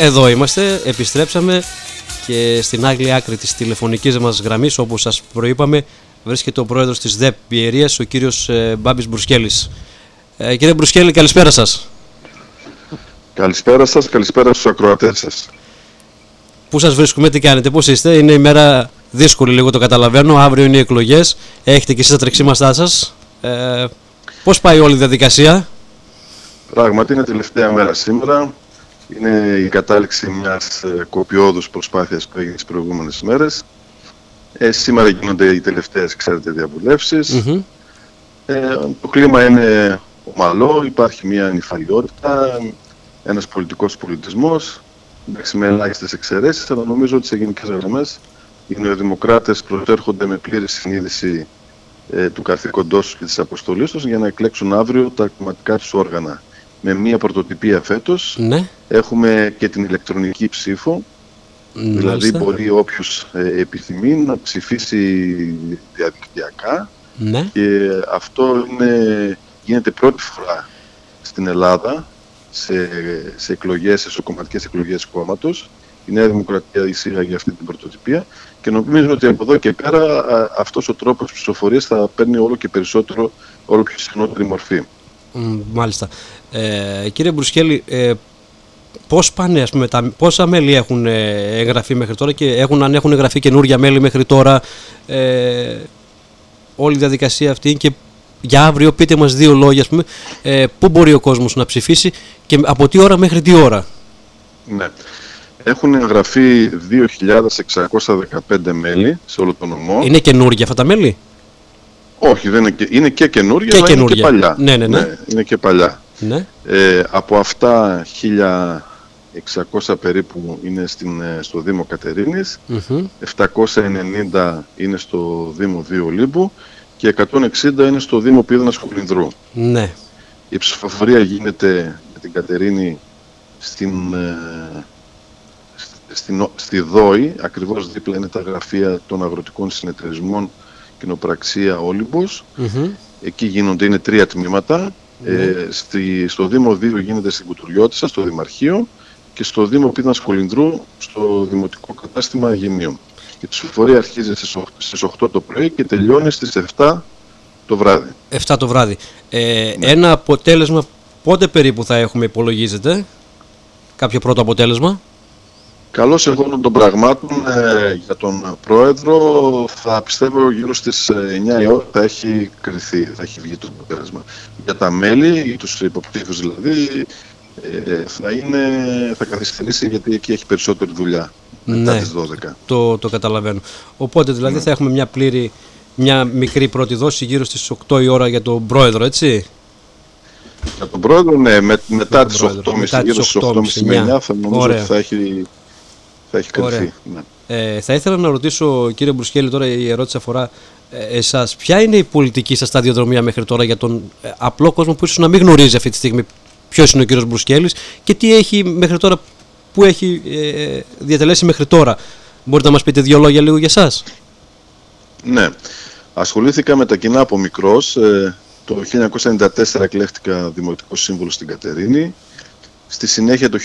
Εδώ είμαστε, επιστρέψαμε και στην άγγλη άκρη της τηλεφωνικής μας γραμμής όπως σας προείπαμε βρίσκεται ο πρόεδρος της ΔΕΠ Πιερίας, ο κύριος ε, Μπάμπης Μπρουσκέλης. Ε, κύριε Μπρουσκέλη, καλησπέρα σας. Καλησπέρα σας, καλησπέρα στους ακροατές σας. Πού σας βρίσκουμε, τι κάνετε, πώς είστε, είναι η μέρα δύσκολη λίγο το καταλαβαίνω, αύριο είναι οι εκλογές, έχετε και εσείς τα τρεξίματά σας. Ε, πώς πάει όλη η διαδικασία; Πράγματι είναι τελευταία μέρα σήμερα. Είναι η κατάληξη μιας ε, κοπιώδους προσπάθειας που έγινε τις προηγούμενες μέρες. Ε, σήμερα γίνονται οι τελευταίες, ξέρετε, Ε, το κλίμα είναι ομαλό, υπάρχει μια νυφαλιότητα, ένας πολιτικός πολιτισμός, εντάξει, με ελάχιστες εξαιρέσεις, αλλά νομίζω ότι σε γενικές γραμμές οι νεοδημοκράτες προτέρχονται με πλήρη συνείδηση ε, του καθήκοντός και της αποστολής τους για να εκλέξουν αύριο τα κομματικά τους όργανα με μία πρωτοτυπία φέτος. Ναι. Έχουμε και την ηλεκτρονική ψήφο. Δηλαδή μπορεί όποιος ε, επιθυμεί να ψηφίσει διαδικτυακά. Ναι. Και αυτό είναι, γίνεται πρώτη φορά στην Ελλάδα σε, σε εκλογές, σε κομματικές εκλογές κόμματος. Η Νέα Δημοκρατία εισήγαγε αυτή την πρωτοτυπία και νομίζω ότι από εδώ και πέρα αυτός ο τρόπος ψηφοφορίας θα παίρνει όλο και περισσότερο, όλο πιο συχνότερη μορφή. Μάλιστα. Ε, κύριε Μπρουσκέλη, ε, πώς πάνε, ας πούμε, τα, πόσα μέλη έχουν ε, εγγραφεί μέχρι τώρα και έχουν, αν έχουν εγγραφεί καινούργια μέλη μέχρι τώρα ε, όλη η διαδικασία αυτή και για αύριο πείτε μας δύο λόγια, ας πούμε, ε, πού μπορεί ο κόσμος να ψηφίσει και από τι ώρα μέχρι τι ώρα; Ναι. Έχουν εγγραφεί 2.615 μέλη σε όλο τον νομό. Είναι καινούργια αυτά τα μέλη; Όχι, δεν είναι, και, είναι και καινούργια, και αλλά καινούργια. είναι και παλιά. Ναι, ναι, ναι. ναι είναι και παλιά. Ναι. Ε, από αυτά 1.600 περίπου είναι στην, ε, στο Δήμο Κατερίνης, 790 είναι στο Δήμο Δίου Λίμπου και 160 είναι στο Δήμο Πίδωνας Κουλινδρού. Ναι. Η ψηφοφορία γίνεται για την Κατερίνη στην, ε, στην, στη ΔΟΗ, ακριβώς δίπλα είναι τα γραφεία των αγροτικών συνεταιρισμών κοινοπραξία Εκεί γίνονται, είναι τρία ε, στη, στο Δήμο 2 γίνεται στην Κουτουριώτησα, στο Δημαρχείο και στο Δήμο Πίδνας Κολυνδρού, στο Δημοτικό Κατάστημα Αγενείων. Η ψηφοφορία αρχίζει στις 8 το πρωί και τελειώνει στις 7 το βράδυ. 7 το βράδυ. Ε, ναι. Ένα αποτέλεσμα πότε περίπου θα έχουμε υπολογίζεται, κάποιο πρώτο αποτέλεσμα; Καλώς εγώ των πραγμάτων ε, για τον Πρόεδρο θα πιστεύω γύρω στις 9 η ώρα θα έχει κριθεί, θα έχει βγει το αποτέλεσμα. Για τα μέλη, για τους υποψήφιους δηλαδή, ε, θα, είναι, θα καθυστερήσει γιατί εκεί έχει περισσότερη δουλειά μετά ναι, τις 12. Το, το καταλαβαίνω. Οπότε δηλαδή ναι. θα έχουμε μια πλήρη, μια μικρή πρώτη δόση γύρω στις 8 η ώρα για τον Πρόεδρο, έτσι; Για τον Πρόεδρο, ναι, με, μετά τις 8.30, γύρω στις 8.30 με 9 θα νομίζω ότι θα έχει θα έχει κριθεί. Ναι. Ε, θα ήθελα να ρωτήσω, κύριε Μπρουσκέλη, τώρα η ερώτηση αφορά ε, εσάς. Ποια είναι η πολιτική σας σταδιοδρομία μέχρι τώρα για τον ε, απλό κόσμο που ίσως να μην γνωρίζει αυτή τη στιγμή ποιος είναι ο κύριος Μπρουσκέλη και τι έχει μέχρι τώρα, που έχει ε, διατελέσει μέχρι τώρα. Μπορείτε να μας πείτε δύο λόγια λίγο για εσάς. Ναι. Ασχολήθηκα με τα κοινά από μικρός. Ε, το 1994 εκλέχτηκα Δημοτικό Σύμβουλο στην Κατερίνη. Στη συνέχεια το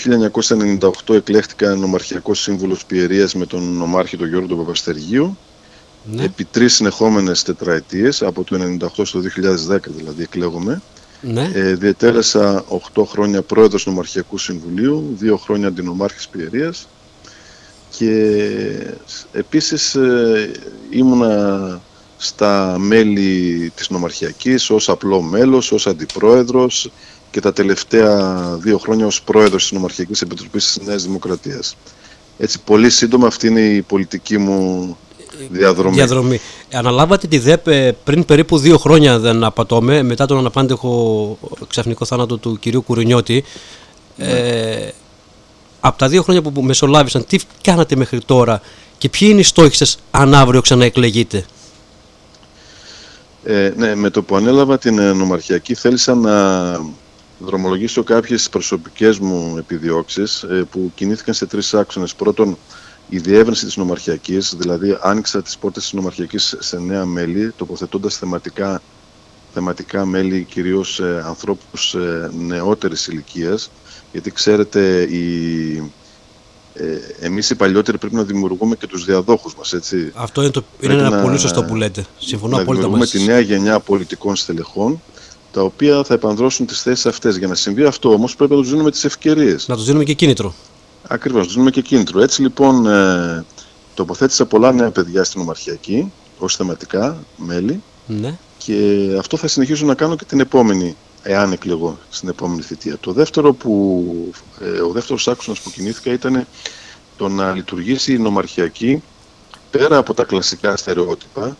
1998 εκλέχτηκα νομαρχιακός σύμβουλος Πιερίας με τον νομάρχη τον Γιώργο Παπαστεργίου. Ναι. Επί τρεις συνεχόμενες τετραετίες, από το 1998 στο 2010 δηλαδή εκλέγομαι. Ναι. Ε, διετέλεσα 8 χρόνια πρόεδρος νομαρχιακού συμβουλίου, 2 χρόνια αντινομάρχης Πιερίας και επίσης ε, ήμουνα στα μέλη της νομαρχιακής ως απλό μέλος, ως αντιπρόεδρος, και τα τελευταία δύο χρόνια ως πρόεδρος της Νομαρχιακής Επιτροπής της Νέας Δημοκρατίας. Έτσι, πολύ σύντομα αυτή είναι η πολιτική μου διαδρομή. διαδρομή. Αναλάβατε τη ΔΕΠ ε, πριν περίπου δύο χρόνια, δεν απατώμε, μετά τον αναπάντεχο ξαφνικό θάνατο του κυρίου Κουρινιώτη. Ναι. Ε, από τα δύο χρόνια που μεσολάβησαν, τι κάνατε μέχρι τώρα και ποιοι είναι οι στόχοι σας αν αύριο ξαναεκλεγείτε; Ε, ναι, με το που ανέλαβα την ε, νομαρχιακή θέλησα να δρομολογήσω κάποιες προσωπικές μου επιδιώξεις ε, που κινήθηκαν σε τρεις άξονες. Πρώτον, η διεύρυνση της νομαρχιακής, δηλαδή άνοιξα τις πόρτες της νομαρχιακής σε νέα μέλη, τοποθετώντας θεματικά, θεματικά μέλη, κυρίως ε, ανθρώπους ε, νεότερης ηλικίας, γιατί ξέρετε η, ε, εμείς οι παλιότεροι πρέπει να δημιουργούμε και τους διαδόχους μας, έτσι. Αυτό είναι, το, είναι ένα πολύ σωστό που λέτε. Συμφωνώ να απόλυτα μαζί. τη νέα γενιά πολιτικών στελεχών, τα οποία θα επανδρώσουν τις θέσεις αυτές. Για να συμβεί αυτό όμως πρέπει να τους δίνουμε τις ευκαιρίες. Να τους δίνουμε και κίνητρο. Ακριβώς, να τους δίνουμε και κίνητρο. Έτσι λοιπόν ε, τοποθέτησα πολλά νέα παιδιά στην Ομαρχιακή, ως θεματικά μέλη. Ναι. Και αυτό θα συνεχίσω να κάνω και την επόμενη εάν εκλεγώ στην επόμενη θητεία. Το δεύτερο που, ε, ο δεύτερος άξονας που κινήθηκα ήταν το να λειτουργήσει η νομαρχιακή πέρα από τα κλασικά στερεότυπα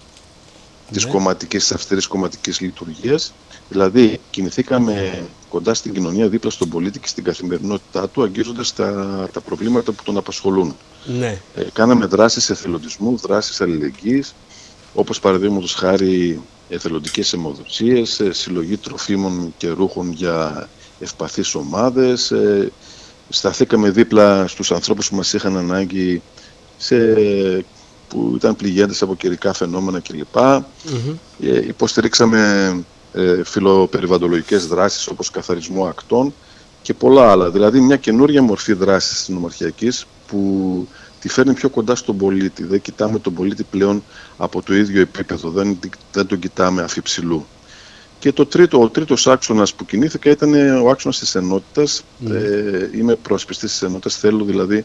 ναι. της κομματικής, της αυστηρής κομματικής λειτουργίας. Δηλαδή κινηθήκαμε κοντά στην κοινωνία, δίπλα στον πολίτη και στην καθημερινότητά του, αγγίζοντας τα, τα προβλήματα που τον απασχολούν. Ναι. Ε, κάναμε δράσεις εθελοντισμού, δράσεις αλληλεγγύης, όπως παραδείγματος χάρη εθελοντικές αιμοδοσίες, ε, συλλογή τροφίμων και ρούχων για ευπαθείς ομάδες. Ε, σταθήκαμε δίπλα στους ανθρώπους που μας είχαν ανάγκη σε, που ήταν πληγέντες από καιρικά φαινόμενα κλπ. mm υποστηρίξαμε φιλοπεριβαντολογικές δράσεις όπως καθαρισμό ακτών και πολλά άλλα. Δηλαδή μια καινούρια μορφή δράσης της νομαρχιακής που τη φέρνει πιο κοντά στον πολίτη. Δεν κοιτάμε τον πολίτη πλέον από το ίδιο επίπεδο, δεν, δεν τον κοιτάμε αφιψηλού. Και το τρίτο, ο τρίτος άξονας που κινήθηκα ήταν ο άξονας της ενότητας. Ναι. Ε, είμαι πρόσπιστης της ενότητας, θέλω δηλαδή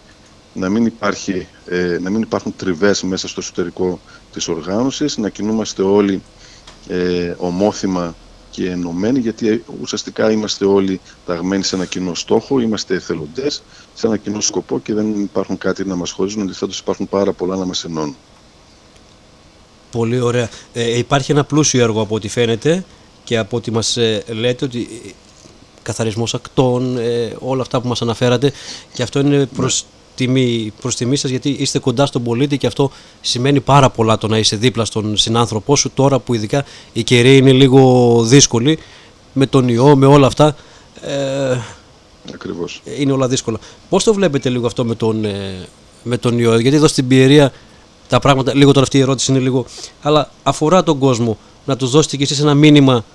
να μην, υπάρχει, ε, να μην υπάρχουν τριβές μέσα στο εσωτερικό της οργάνωσης, να κινούμαστε όλοι ε, ομόθυμα και ενωμένοι, γιατί ε, ουσιαστικά είμαστε όλοι ταγμένοι σε ένα κοινό στόχο, είμαστε εθελοντές, σε ένα κοινό σκοπό και δεν υπάρχουν κάτι να μας χωρίζουν, αντιθέτως υπάρχουν πάρα πολλά να μας ενώνουν. Πολύ ωραία. Ε, υπάρχει ένα πλούσιο έργο από ό,τι φαίνεται και από ό,τι μας ε, λέτε ότι ε, καθαρισμός ακτών, όλα αυτά που μας αναφέρατε και αυτό είναι προς τιμή, προς τιμή σας γιατί είστε κοντά στον πολίτη και αυτό σημαίνει πάρα πολλά το να είσαι δίπλα στον συνάνθρωπό σου τώρα που ειδικά η καιρή είναι λίγο δύσκολη με τον ιό, με όλα αυτά ε, Ακριβώς. είναι όλα δύσκολα. Πώς το βλέπετε λίγο αυτό με τον, ε, με τον ιό, γιατί εδώ στην Πιερία τα πράγματα, λίγο τώρα αυτή η ερώτηση είναι λίγο, αλλά αφορά τον κόσμο να τους δώσετε κι εσείς ένα μήνυμα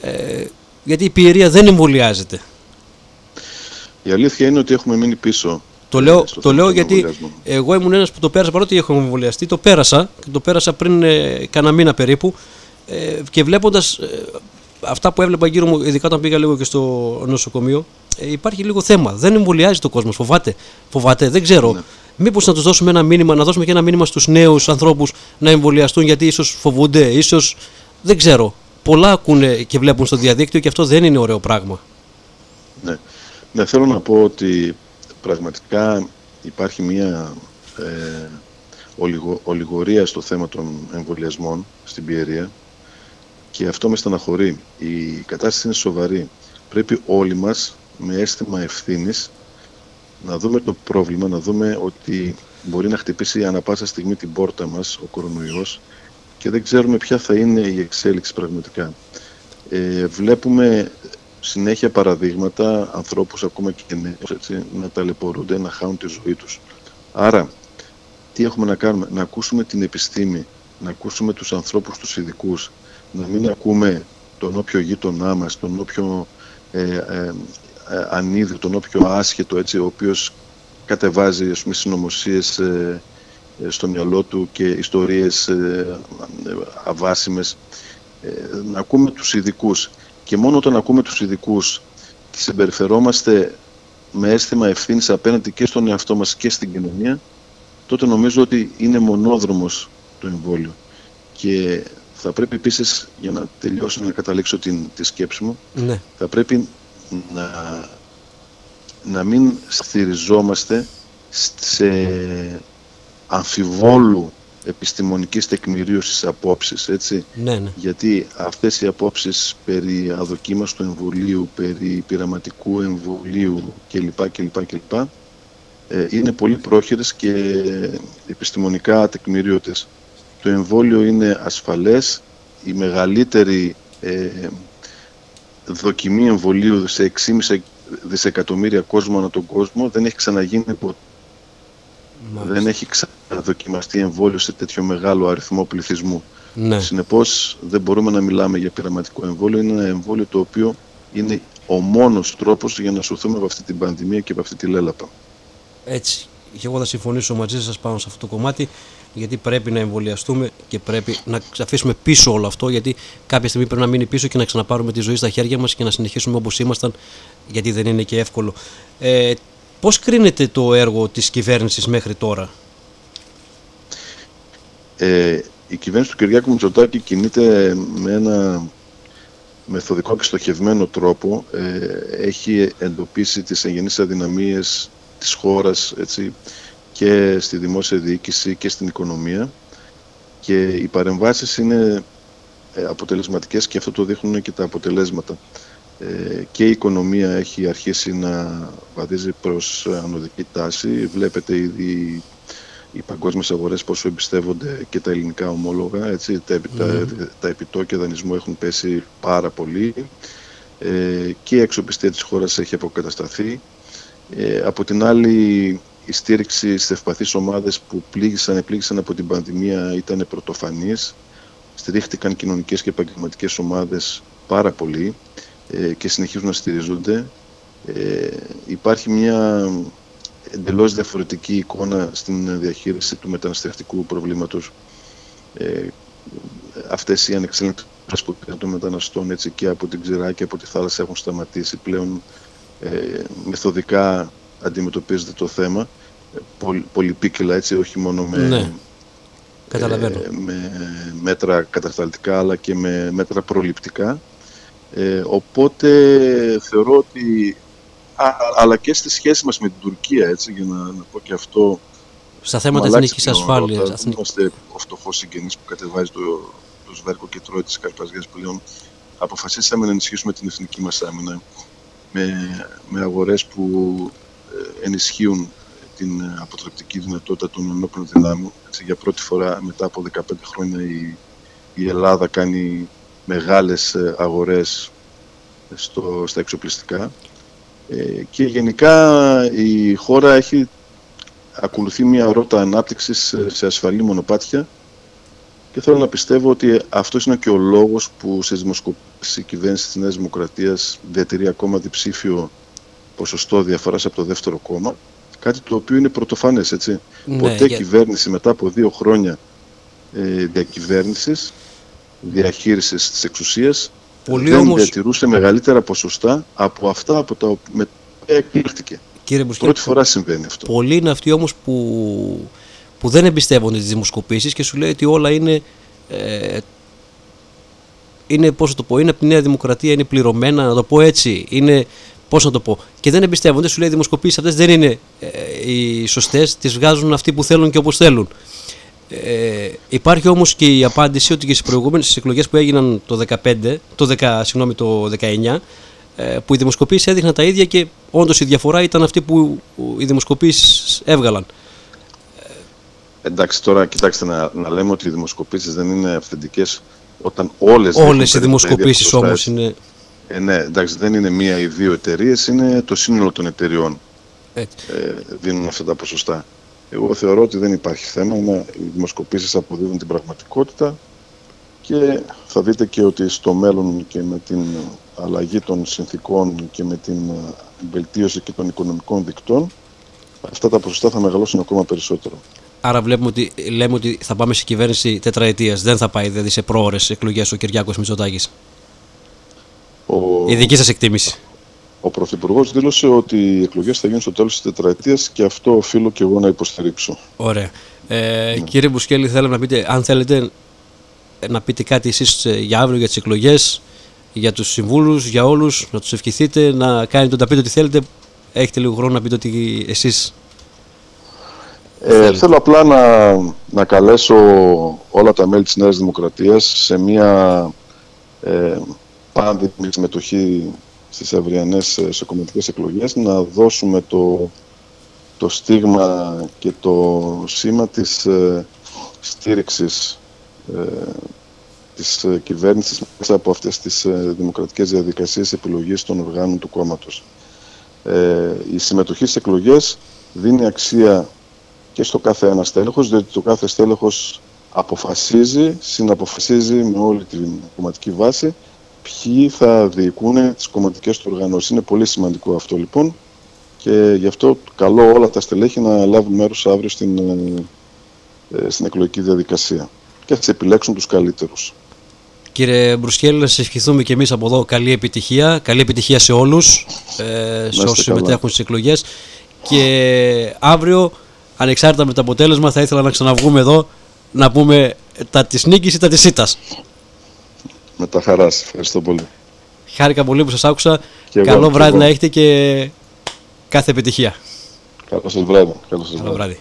ε, γιατί η Πιερία δεν εμβολιάζεται. Η αλήθεια είναι ότι έχουμε μείνει πίσω το λέω, το λέω γιατί εγώ ήμουν ένας που το πέρασα παρότι έχω εμβολιαστεί. Το πέρασα και το πέρασα πριν ε, κανένα μήνα περίπου. Ε, και βλέποντας ε, αυτά που έβλεπα γύρω μου, ειδικά όταν πήγα λίγο και στο νοσοκομείο, ε, υπάρχει λίγο θέμα. Δεν εμβολιάζει το κόσμος. Φοβάται. Φοβάται. Δεν ξέρω. Ναι. Μήπως να τους δώσουμε ένα μήνυμα, να δώσουμε και ένα μήνυμα στους νέους ανθρώπους να εμβολιαστούν γιατί ίσως φοβούνται, ίσως. Δεν ξέρω. Πολλά ακούνε και βλέπουν στο διαδίκτυο και αυτό δεν είναι ωραίο πράγμα. Ναι. Ναι, θέλω να πω ότι πραγματικά υπάρχει μια ε, ολιγορία στο θέμα των εμβολιασμών στην Πιερία και αυτό με στεναχωρεί. Η κατάσταση είναι σοβαρή. Πρέπει όλοι μας με αίσθημα ευθύνης να δούμε το πρόβλημα, να δούμε ότι μπορεί να χτυπήσει ανα πάσα στιγμή την πόρτα μας ο κορονοϊός και δεν ξέρουμε ποια θα είναι η εξέλιξη πραγματικά. Ε, βλέπουμε συνέχεια παραδείγματα ανθρώπους ακόμα και νέους έτσι, να ταλαιπωρούνται, να χάνουν τη ζωή τους. Άρα, τι έχουμε να κάνουμε, να ακούσουμε την επιστήμη, να ακούσουμε τους ανθρώπους τους ειδικούς, να μην ακούμε τον όποιο γείτονά μας, τον όποιο ε, ε, ε ανίδιο, τον όποιο άσχετο, έτσι, ο οποίος κατεβάζει ας πούμε, συνωμοσίες ε, ε, στο μυαλό του και ιστορίες ε, αβάσιμες. να ακούμε τους ειδικούς και μόνο όταν ακούμε τους ειδικούς και συμπεριφερόμαστε με αίσθημα ευθύνης απέναντι και στον εαυτό μας και στην κοινωνία, τότε νομίζω ότι είναι μονόδρομος το εμβόλιο. Και θα πρέπει επίσης, για να τελειώσω να καταλήξω την, τη σκέψη μου, ναι. θα πρέπει να, να μην στηριζόμαστε σε αμφιβόλου επιστημονικής τεκμηρίωσης απόψεις, έτσι. Ναι, ναι. Γιατί αυτές οι απόψεις περί αδοκίμαστου εμβολίου, περί πειραματικού εμβολίου κλπ. κλπ, κλπ ε, είναι πολύ πρόχειρες και επιστημονικά τεκμηρίωτες. Το εμβόλιο είναι ασφαλές, η μεγαλύτερη ε, δοκιμή εμβολίου σε 6,5 δισεκατομμύρια κόσμο ανά τον κόσμο δεν έχει ξαναγίνει ποτέ δεν έχει ξαναδοκιμαστεί εμβόλιο σε τέτοιο μεγάλο αριθμό πληθυσμού. Ναι. Συνεπώς δεν μπορούμε να μιλάμε για πειραματικό εμβόλιο. Είναι ένα εμβόλιο το οποίο είναι ο μόνος τρόπος για να σωθούμε από αυτή την πανδημία και από αυτή τη λέλαπα. Έτσι. και εγώ θα συμφωνήσω μαζί σας πάνω σε αυτό το κομμάτι γιατί πρέπει να εμβολιαστούμε και πρέπει να αφήσουμε πίσω όλο αυτό γιατί κάποια στιγμή πρέπει να μείνει πίσω και να ξαναπάρουμε τη ζωή στα χέρια μας και να συνεχίσουμε όπως ήμασταν γιατί δεν είναι και εύκολο. Ε, πώς κρίνεται το έργο της κυβέρνησης μέχρι τώρα; Ε, η κυβέρνηση του Κυριάκου Μητσοτάκη κινείται με ένα μεθοδικό και στοχευμένο τρόπο. Ε, έχει εντοπίσει τις εγγενείς αδυναμίες της χώρας έτσι, και στη δημόσια διοίκηση και στην οικονομία και οι παρεμβάσεις είναι ε, αποτελεσματικές και αυτό το δείχνουν και τα αποτελέσματα. Ε, και η οικονομία έχει αρχίσει να βαδίζει προς ανωδική τάση. Βλέπετε ήδη οι παγκόσμιες αγορές πόσο εμπιστεύονται και τα ελληνικά ομόλογα. Έτσι, τα, τα, τα επιτόκια δανεισμού έχουν πέσει πάρα πολύ ε, και η αξιοπιστία της χώρας έχει αποκατασταθεί. Ε, από την άλλη, η στήριξη στις ευπαθείς ομάδες που πλήγησαν, πλήγησαν από την πανδημία ήταν πρωτοφανής. Στηρίχτηκαν κοινωνικές και επαγγελματικές ομάδες πάρα πολύ ε, και συνεχίζουν να στηριζόνται. Ε, υπάρχει μια εντελώς διαφορετική εικόνα στην διαχείριση του μεταναστευτικού προβλήματος. Ε, αυτές οι ανεξέλεγκτες των μεταναστών έτσι, και από την ξηρά και από τη θάλασσα έχουν σταματήσει πλέον ε, μεθοδικά αντιμετωπίζεται το θέμα πολυ, πολυπίκυλα έτσι όχι μόνο με, ναι. ε, με μέτρα κατασταλτικά αλλά και με μέτρα προληπτικά ε, οπότε θεωρώ ότι α, αλλά και στη σχέση μας με την Τουρκία έτσι για να, να πω και αυτό στα θέματα εθνικής ασφάλειας είμαστε ο φτωχός συγγενής που κατεβάζει το, το σβέρκο και τρώει τις καρπαζιές πλέον αποφασίσαμε να ενισχύσουμε την εθνική μας άμυνα με, με αγορές που ε, ενισχύουν την αποτρεπτική δυνατότητα των ενόπλων δυνάμεων. Για πρώτη φορά μετά από 15 χρόνια η, η Ελλάδα κάνει μεγάλες ε, αγορές στο, στα εξοπλιστικά ε, και γενικά η χώρα έχει ακολουθεί μια ρότα ανάπτυξης σε ασφαλή μονοπάτια και θέλω να πιστεύω ότι αυτός είναι και ο λόγος που σε δημοσκοπήσεις η κυβέρνηση της Νέας Δημοκρατίας διατηρεί ακόμα διψήφιο ποσοστό διαφοράς από το δεύτερο κόμμα. Κάτι το οποίο είναι πρωτοφανές, έτσι. Ναι, Ποτέ κυβέρνηση μετά από δύο χρόνια ε, διακυβέρνησης, διαχείρισης της εξουσίας, Πολύ δεν όμως... διατηρούσε μεγαλύτερα ποσοστά από αυτά από τα οποία εκλέχτηκε. Κύριε Πρώτη φορά συμβαίνει αυτό. Πολλοί είναι αυτοί όμως που που δεν εμπιστεύονται τις δημοσκοπήσεις και σου λέει ότι όλα είναι, ε, είναι πώς το πω, είναι από τη Νέα Δημοκρατία, είναι πληρωμένα, να το πω έτσι, είναι πώς να το πω. Και δεν εμπιστεύονται, σου λέει οι δημοσκοπήσεις αυτές δεν είναι ε, οι σωστές, τις βγάζουν αυτοί που θέλουν και όπως θέλουν. Ε, υπάρχει όμως και η απάντηση ότι και στις προηγούμενες εκλογές που έγιναν το 2015, το 10, συγγνώμη, το 19, ε, που οι δημοσκοπήσεις έδειχναν τα ίδια και όντως η διαφορά ήταν αυτή που οι δημοσκοπήσεις έβγαλαν. Εντάξει, τώρα κοιτάξτε να, να λέμε ότι οι δημοσκοπήσεις δεν είναι αυθεντικές όταν όλες, όλες οι δημοσκοπήσεις όμως είναι... Ε, ναι, εντάξει, δεν είναι μία ή δύο εταιρείες, είναι το σύνολο των εταιριών ε, δίνουν αυτά τα ποσοστά. Εγώ θεωρώ ότι δεν υπάρχει θέμα, είναι, οι δημοσκοπήσεις αποδίδουν την πραγματικότητα και θα δείτε και ότι στο μέλλον και με την αλλαγή των συνθήκων και με την βελτίωση και των οικονομικών δικτών αυτά τα ποσοστά θα μεγαλώσουν ακόμα περισσότερο. Άρα βλέπουμε ότι, λέμε ότι θα πάμε σε κυβέρνηση τετραετίας. Δεν θα πάει δηλαδή σε πρόορε εκλογές ο Κυριάκος Μητσοτάκης. Ο... Η δική σας εκτίμηση. Ο Πρωθυπουργός δήλωσε ότι οι εκλογές θα γίνουν στο τέλος της τετραετίας και αυτό οφείλω και εγώ να υποστηρίξω. Ωραία. Ε, ναι. Κύριε Μπουσκέλη, θέλω να πείτε, αν θέλετε να πείτε κάτι εσείς ε, για αύριο για τις εκλογές, για τους συμβούλους, για όλους, να τους ευχηθείτε, να κάνετε το πείτε ό,τι θέλετε. Έχετε λίγο χρόνο να πείτε ότι εσείς ε, θέλω απλά να, να καλέσω όλα τα μέλη της Νέας Δημοκρατίας σε μια ε, πάνδημη συμμετοχή στις αυριανές ε, σε κομματικές εκλογές να δώσουμε το, το στίγμα και το σήμα της ε, στήριξης ε, της ε, κυβέρνησης μέσα από αυτές τις ε, δημοκρατικές διαδικασίες επιλογής των οργάνων του κόμματος. η συμμετοχή στις εκλογές δίνει αξία και στο κάθε ένας στέλεχος, διότι το κάθε στέλεχος αποφασίζει, συναποφασίζει με όλη την κομματική βάση ποιοι θα διοικούν τις κομματικές του οργανώσεις. Είναι πολύ σημαντικό αυτό λοιπόν και γι' αυτό καλώ όλα τα στελέχη να λάβουν μέρος αύριο στην, ε, στην εκλογική διαδικασία και θα επιλέξουν τους καλύτερους. Κύριε Μπρουσκέλ, να σας ευχηθούμε και εμείς από εδώ καλή επιτυχία. Καλή επιτυχία σε όλους, ε, σε όσους συμμετέχουν στις εκλογές. Και αύριο, ανεξάρτητα με το αποτέλεσμα, θα ήθελα να ξαναβγούμε εδώ να πούμε τα της νίκης ή τα της ήττας. Με τα χαράς, ευχαριστώ πολύ. Χάρηκα πολύ που σας άκουσα. Καλό βράδυ να έχετε και κάθε επιτυχία. Καλό σας βράδυ. Καλό βράδυ.